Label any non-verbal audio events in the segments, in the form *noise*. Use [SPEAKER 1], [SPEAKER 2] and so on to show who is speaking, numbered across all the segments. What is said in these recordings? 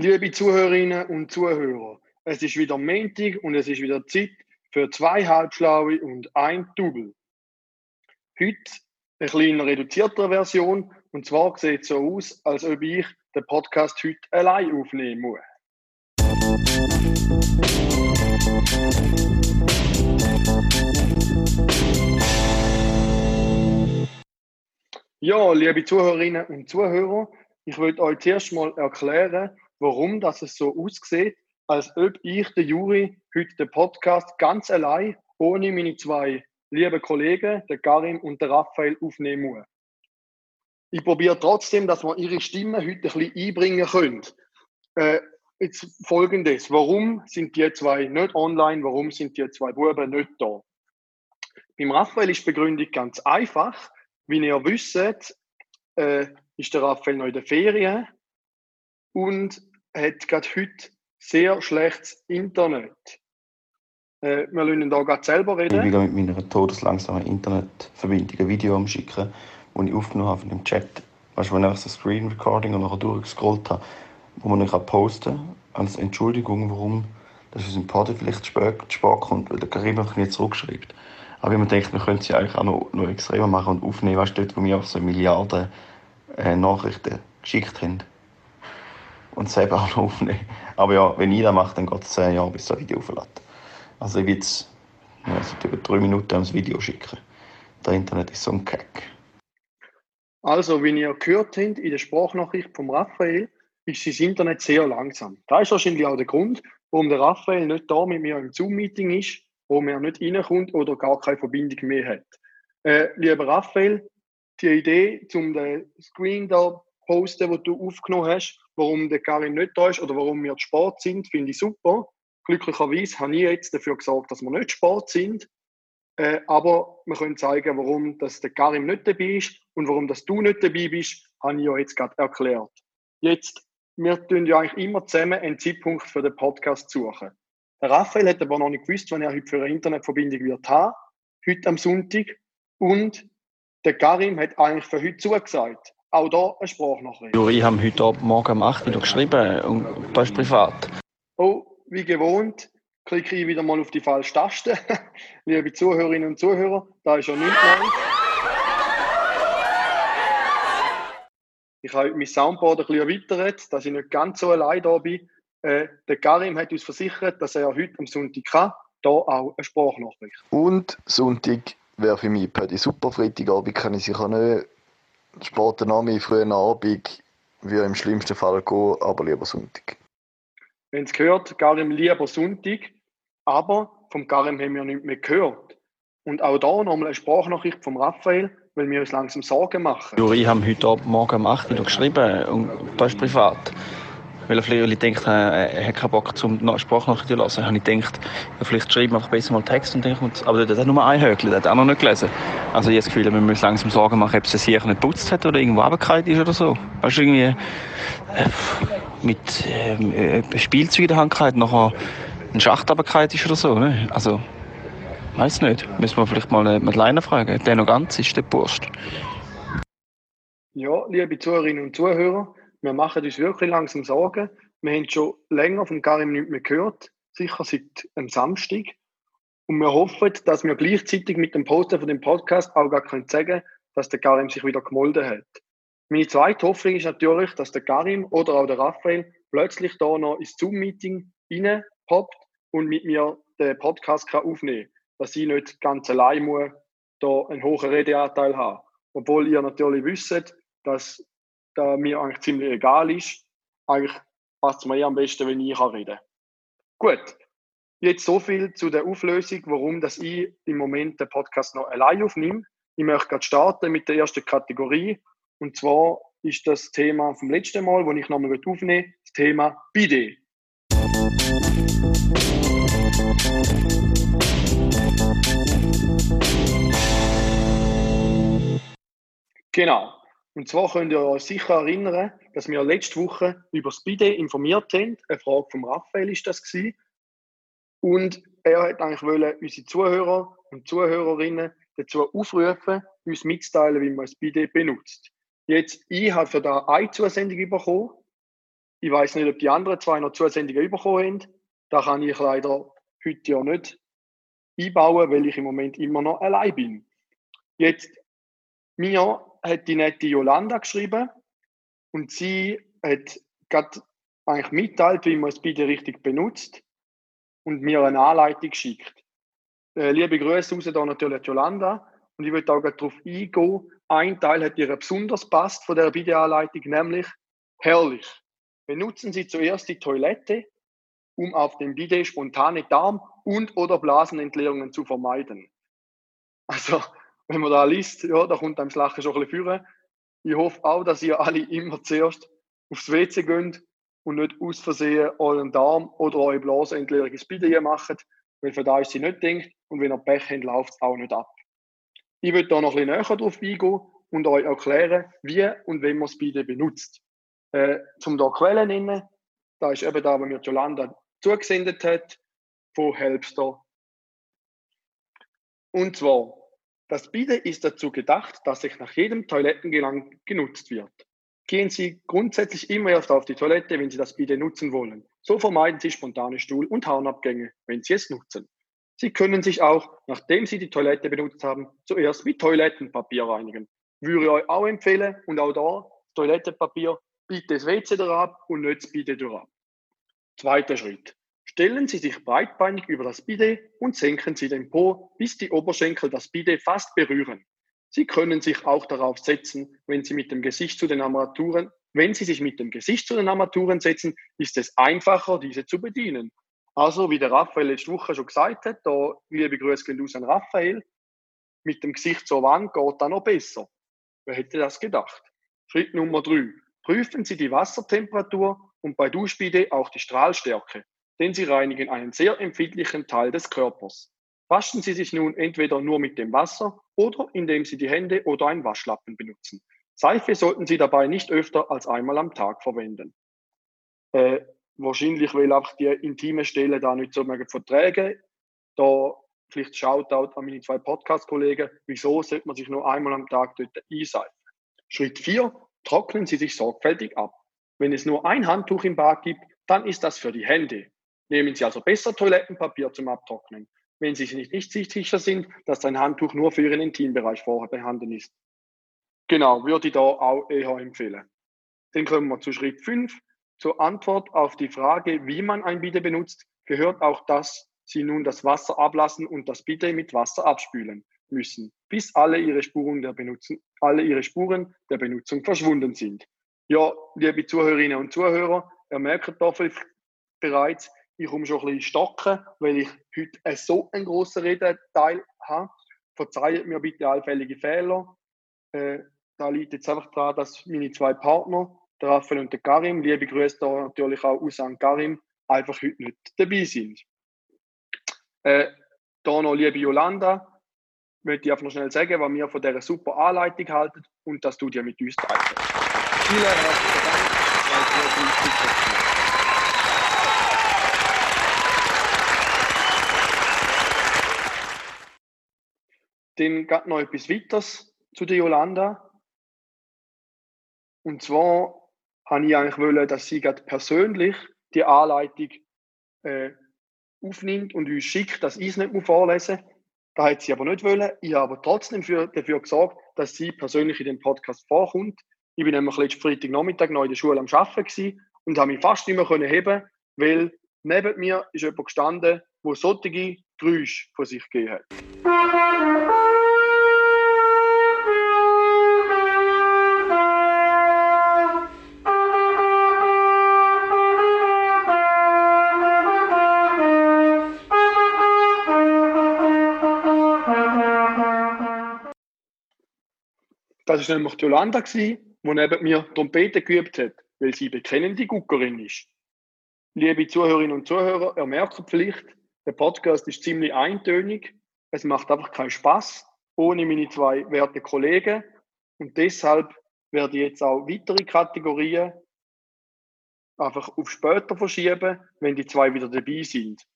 [SPEAKER 1] Liebe Zuhörerinnen und Zuhörer, es ist wieder Montag und es ist wieder Zeit für zwei Halbschlaue und ein Double. Heute eine kleine reduzierte Version und zwar sieht es so aus, als ob ich den Podcast heute allein aufnehmen muss. Ja, liebe Zuhörerinnen und Zuhörer, ich würde euch zuerst mal erklären, warum das es so aussieht, als ob ich, der Juri, heute den Podcast ganz allein, ohne meine zwei lieben Kollegen, der Karim und der Raphael, aufnehmen muss. Ich probiere trotzdem, dass wir ihre Stimme heute ein bisschen einbringen können. Äh, jetzt folgendes. Warum sind die zwei nicht online? Warum sind die zwei Buben nicht da? Beim Raphael ist die Begründung ganz einfach. Wie ihr wisst, äh, ist der Raphael noch in der Ferien und hat gerade heute sehr schlechtes Internet. Äh, wir lassen da gerade selber reden.
[SPEAKER 2] Ich will mit meiner todeslangsamen Internetverbindung ein Video schicken, das ich aufgenommen habe von dem Chat. Weißt du, wenn ich so Screen Recording und nachher durchgescrollt habe, wo man nicht posten kann, als Entschuldigung, warum dass unser Party vielleicht spät, spät kommt, weil der Karim noch nicht zurückschreibt. Aber man denkt, man könnte sie eigentlich auch noch, noch extremer machen und aufnehmen, weißt du, dort, wo wir auch so Milliarden äh, Nachrichten geschickt haben. Und selber auch noch aufnehmen. Aber ja, wenn ich das mache, dann geht es zehn Jahre, bis das Video aufladen. Also ich will jetzt ja, über drei Minuten ans Video schicken. Das Internet ist so ein Kack.
[SPEAKER 1] Also, wie ihr gehört habt, in der Sprachnachricht vom Raphael, ist sein Internet sehr langsam. Das ist wahrscheinlich auch der Grund, warum der Raphael nicht da mit mir im Zoom-Meeting ist, wo er nicht reinkommt oder gar keine Verbindung mehr hat. Äh, lieber Raphael, die Idee, um den Screen da posten, den du aufgenommen hast, warum der Karin nicht da ist oder warum wir Sport sind, finde ich super. Glücklicherweise habe ich jetzt dafür gesorgt, dass wir nicht Sport sind. Äh, aber wir können zeigen, warum das der Karim nicht dabei ist und warum das du nicht dabei bist, habe ich ja jetzt gerade erklärt. Jetzt, wir tun ja eigentlich immer zusammen einen Zeitpunkt für den Podcast suchen. Der Raphael hat aber noch nicht gewusst, wann er heute für eine Internetverbindung wird haben, heute am Sonntag. Und der Karim hat eigentlich für heute zugesagt. Auch da eine Sprachnachricht.
[SPEAKER 2] Juri, ich habe heute Morgen um 8 Uhr geschrieben und das ist privat.
[SPEAKER 1] Oh, wie gewohnt, klicke ich wieder mal auf die falsche Taste. *laughs* Liebe Zuhörerinnen und Zuhörer, da ist ja nichts Neues. Ich habe mein Soundboard ein bisschen erweitert, dass ich nicht ganz so allein da bin. Äh, der Karim hat uns versichert, dass er heute am Sonntag kann. Da auch eine Sprachnachricht.
[SPEAKER 3] Und Sonntag wäre für mich per die super Freitagabend kann ich sicher nicht später Nachmittag, frühen Abend würde im schlimmsten Fall gehen, aber lieber Sonntag.
[SPEAKER 1] Wenn es gehört, Karim lieber Sonntag, aber vom Karim haben wir nichts mehr gehört. Und auch da nochmal eine Sprachnachricht vom Raphael, weil wir uns langsam Sorgen machen.
[SPEAKER 2] Juri, ich habe heute Morgen um 8 Uhr geschrieben und das ist privat weil er vielleicht denkt, er hat keinen Bock zum Sprachnachrichten zu lassen. habe ich gedacht, vielleicht schreiben wir einfach besser mal Text und denke, aber der hat nur ein Höckchen, der hat auch noch nicht gelesen. Also ich habe das Gefühl, wir müssen langsam Sorgen machen, ob es sich nicht geputzt hat oder irgendwo runtergefallen ist oder so. Weißt du, irgendwie äh, mit äh, Spielzeug in der Hand gehabt, nachher ein Schacht runtergefallen ist oder so. Ne? Also, weiß nicht. Müssen wir vielleicht mal äh, Madeleine fragen. Der noch ganz ist, der Burst.
[SPEAKER 1] Ja, liebe Zuhörerinnen und Zuhörer, wir machen uns wirklich langsam Sorgen. Wir haben schon länger von Karim nicht mehr gehört, sicher seit einem Samstag. Und wir hoffen, dass wir gleichzeitig mit dem Poster von dem Podcast auch gar können sagen, dass der Karim sich wieder gemolden hat. Meine zweite Hoffnung ist natürlich, dass der Karim oder auch der Raphael plötzlich da noch ins Zoom-Meeting reinpoppt und mit mir den Podcast kann aufnehmen kann. Dass ich nicht ganz allein muss, da einen hohen Redeanteil haben. Obwohl ihr natürlich wisst, dass da mir eigentlich ziemlich egal ist. Eigentlich passt es mir eh am besten, wenn ich reden kann. Gut, jetzt so viel zu der Auflösung, warum dass ich im Moment den Podcast noch allein aufnehme. Ich möchte gerade starten mit der ersten Kategorie. Und zwar ist das Thema vom letzten Mal, wo ich nochmal aufnehme, das Thema BD. Genau. Und zwar könnt ihr euch sicher erinnern, dass wir letzte Woche über das BIDE informiert haben. Eine Frage vom Raphael ist das gewesen. Und er hat eigentlich wollen, unsere Zuhörer und Zuhörerinnen dazu aufrufen, uns mitzuteilen, wie man das BIDE benutzt. Jetzt, ich habe für da eine Zusendung bekommen Ich weiß nicht, ob die anderen zwei noch Zusendungen bekommen haben. Da kann ich leider heute ja nicht einbauen, weil ich im Moment immer noch allein bin. Jetzt, mir hat die nette Jolanda geschrieben und sie hat gerade eigentlich mitteilt, wie man bitte richtig benutzt und mir eine Anleitung geschickt. Äh, liebe Grüße raus da natürlich Jolanda und ich würde auch darauf eingehen. Ein Teil hat ihr besonders passt von der Videoanleitung, nämlich herrlich. Benutzen Sie zuerst die Toilette, um auf dem Bidet spontane Darm- und oder Blasenentleerungen zu vermeiden. Also, wenn man da liest, ja, da kommt einem das Lachen schon ein bisschen führen. Ich hoffe auch, dass ihr alle immer zuerst aufs WC geht und nicht aus Versehen euren Darm oder eure Blasenentleerung ins Bidet macht, weil von da ist sie nicht denkt und wenn ihr Pech habt, läuft es auch nicht ab. Ich würde da noch ein bisschen näher darauf eingehen und euch erklären, wie und wenn man das Bidet benutzt. Äh, zum da Quellen nennen, da ist eben da, wo mir Jolanda zugesendet hat, von Helpster. Und zwar, das Bidet ist dazu gedacht, dass sich nach jedem Toilettengang genutzt wird. Gehen Sie grundsätzlich immer erst auf die Toilette, wenn Sie das Bidet nutzen wollen. So vermeiden Sie spontane Stuhl- und Harnabgänge, wenn Sie es nutzen. Sie können sich auch, nachdem Sie die Toilette benutzt haben, zuerst mit Toilettenpapier reinigen. Würde ich euch auch empfehlen und auch da Toilettenpapier, bitte das WC ab und nicht das Bidet ab. Zweiter Schritt. Stellen Sie sich breitbeinig über das Bidet und senken Sie den Po, bis die Oberschenkel das Bidet fast berühren. Sie können sich auch darauf setzen, wenn Sie mit dem Gesicht zu den Armaturen, wenn Sie sich mit dem Gesicht zu den Armaturen setzen, ist es einfacher, diese zu bedienen. Also, wie der Raphael letzte Woche schon gesagt hat, da liebe Grüße gehen aus an Raphael, mit dem Gesicht zur Wand geht da noch besser. Wer hätte das gedacht? Schritt Nummer drei. Prüfen Sie die Wassertemperatur und bei Duschbide auch die Strahlstärke, denn sie reinigen einen sehr empfindlichen Teil des Körpers. Waschen Sie sich nun entweder nur mit dem Wasser oder indem Sie die Hände oder einen Waschlappen benutzen. Seife sollten Sie dabei nicht öfter als einmal am Tag verwenden. Äh, wahrscheinlich, weil auch die intime Stelle da nicht so mögen verträgen. Da vielleicht Shoutout an meine zwei Podcast-Kollegen. Wieso sollte man sich nur einmal am Tag dort einseifen? Schritt 4. Trocknen Sie sich sorgfältig ab. Wenn es nur ein Handtuch im Bad gibt, dann ist das für die Hände. Nehmen Sie also besser Toilettenpapier zum Abtrocknen, wenn Sie sich nicht sicher sind, dass ein Handtuch nur für Ihren Intimbereich vorhanden ist. Genau, würde ich da auch eher empfehlen. Dann kommen wir zu Schritt 5. Zur Antwort auf die Frage, wie man ein Bidet benutzt, gehört auch, dass Sie nun das Wasser ablassen und das Bidet mit Wasser abspülen müssen, bis alle ihre Spuren der Benutzung, alle ihre Spuren der Benutzung verschwunden sind. Ja, liebe Zuhörerinnen und Zuhörer, ihr merkt da bereits, ich komme schon ein bisschen stocken, weil ich heute so einen grossen Redeteil habe. Verzeiht mir bitte allfällige Fehler. Äh, da liegt jetzt einfach daran, dass meine zwei Partner, der Raphael und der Karim, liebe Grüße natürlich auch aus an Karim, einfach heute nicht dabei sind. Äh, da noch liebe Jolanda, möchte ich einfach noch schnell sagen, was wir von dieser super Anleitung halten und dass du dir mit uns teilst. Vielen herzlichen Dank. Dann geht noch etwas weiteres zu der Jolanda. Und zwar habe ich eigentlich wollen, dass sie gerade persönlich die Anleitung äh, aufnimmt und uns schickt, dass ich es nicht vorlesen muss. Da hat sie aber nicht wollen. Ich habe aber trotzdem für, dafür gesorgt, dass sie persönlich in den Podcast vorkommt. Ich bin nämlich letzten Freitagnachmittag noch in der Schule am Arbeiten und habe mich fast nicht mehr können heben, weil neben mir ist jemand gestanden, der solche Geräusche von sich gegeben hat. Das war nämlich die Jolanda, die neben mir Trompete geübt hat, weil sie bekennende Guckerin ist. Liebe Zuhörerinnen und Zuhörer, ihr merkt vielleicht, der Podcast ist ziemlich eintönig. Es macht einfach keinen Spaß ohne meine zwei werten Kollegen. Und deshalb werde ich jetzt auch weitere Kategorien einfach auf später verschieben, wenn die zwei wieder dabei sind.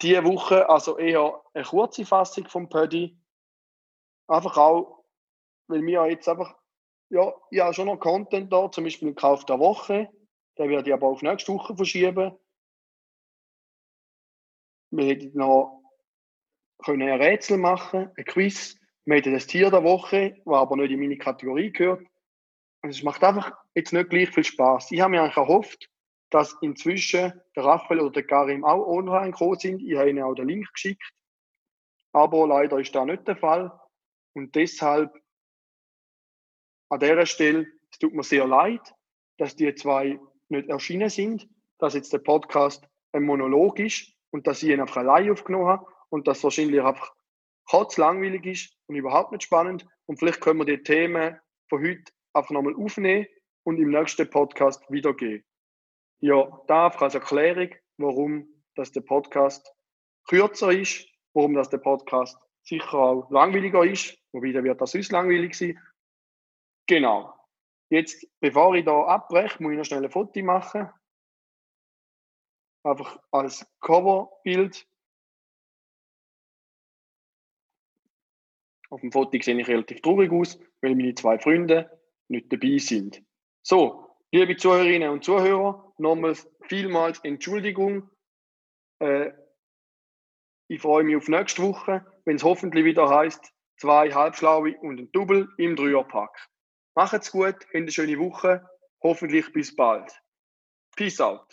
[SPEAKER 1] Diese Woche also eher eine kurze Fassung vom Pödi. Einfach auch weil wir jetzt einfach, ja, ja schon noch Content da, zum Beispiel Kauf der Woche, Den werde ich aber auf nächste Woche verschieben. Wir hätten noch können ein Rätsel machen, ein Quiz. Wir hätten das Tier der Woche, das aber nicht in meine Kategorie gehört. Und es macht einfach jetzt nicht gleich viel Spaß. Ich habe mir eigentlich erhofft, dass inzwischen der Raphael oder der Karim auch online gekommen sind. Ich habe ihnen auch den Link geschickt. Aber leider ist das nicht der Fall. Und deshalb an dieser Stelle, es tut mir sehr leid, dass die zwei nicht erschienen sind, dass jetzt der Podcast ein Monolog ist und dass ich ihn einfach allein aufgenommen habe und dass wahrscheinlich einfach kurz langweilig ist und überhaupt nicht spannend. Und vielleicht können wir die Themen von heute einfach nochmal aufnehmen und im nächsten Podcast wiedergeben. Ja, da einfach als Erklärung, warum das der Podcast kürzer ist, warum das der Podcast sicher auch langweiliger ist, wobei dann wird das sonst langweilig sein. Genau. Jetzt, bevor ich da abbreche, muss ich noch schnell ein Foto machen. Einfach als Coverbild. Auf dem Foto sehe ich relativ traurig aus, weil meine zwei Freunde nicht dabei sind. So, Liebe Zuhörerinnen und Zuhörer, nochmals vielmals Entschuldigung. Äh, ich freue mich auf nächste Woche, wenn es hoffentlich wieder heißt zwei Halbschlaue und ein Double im Dreierpack. Macht's gut, habt eine schöne Woche, hoffentlich bis bald. Peace out.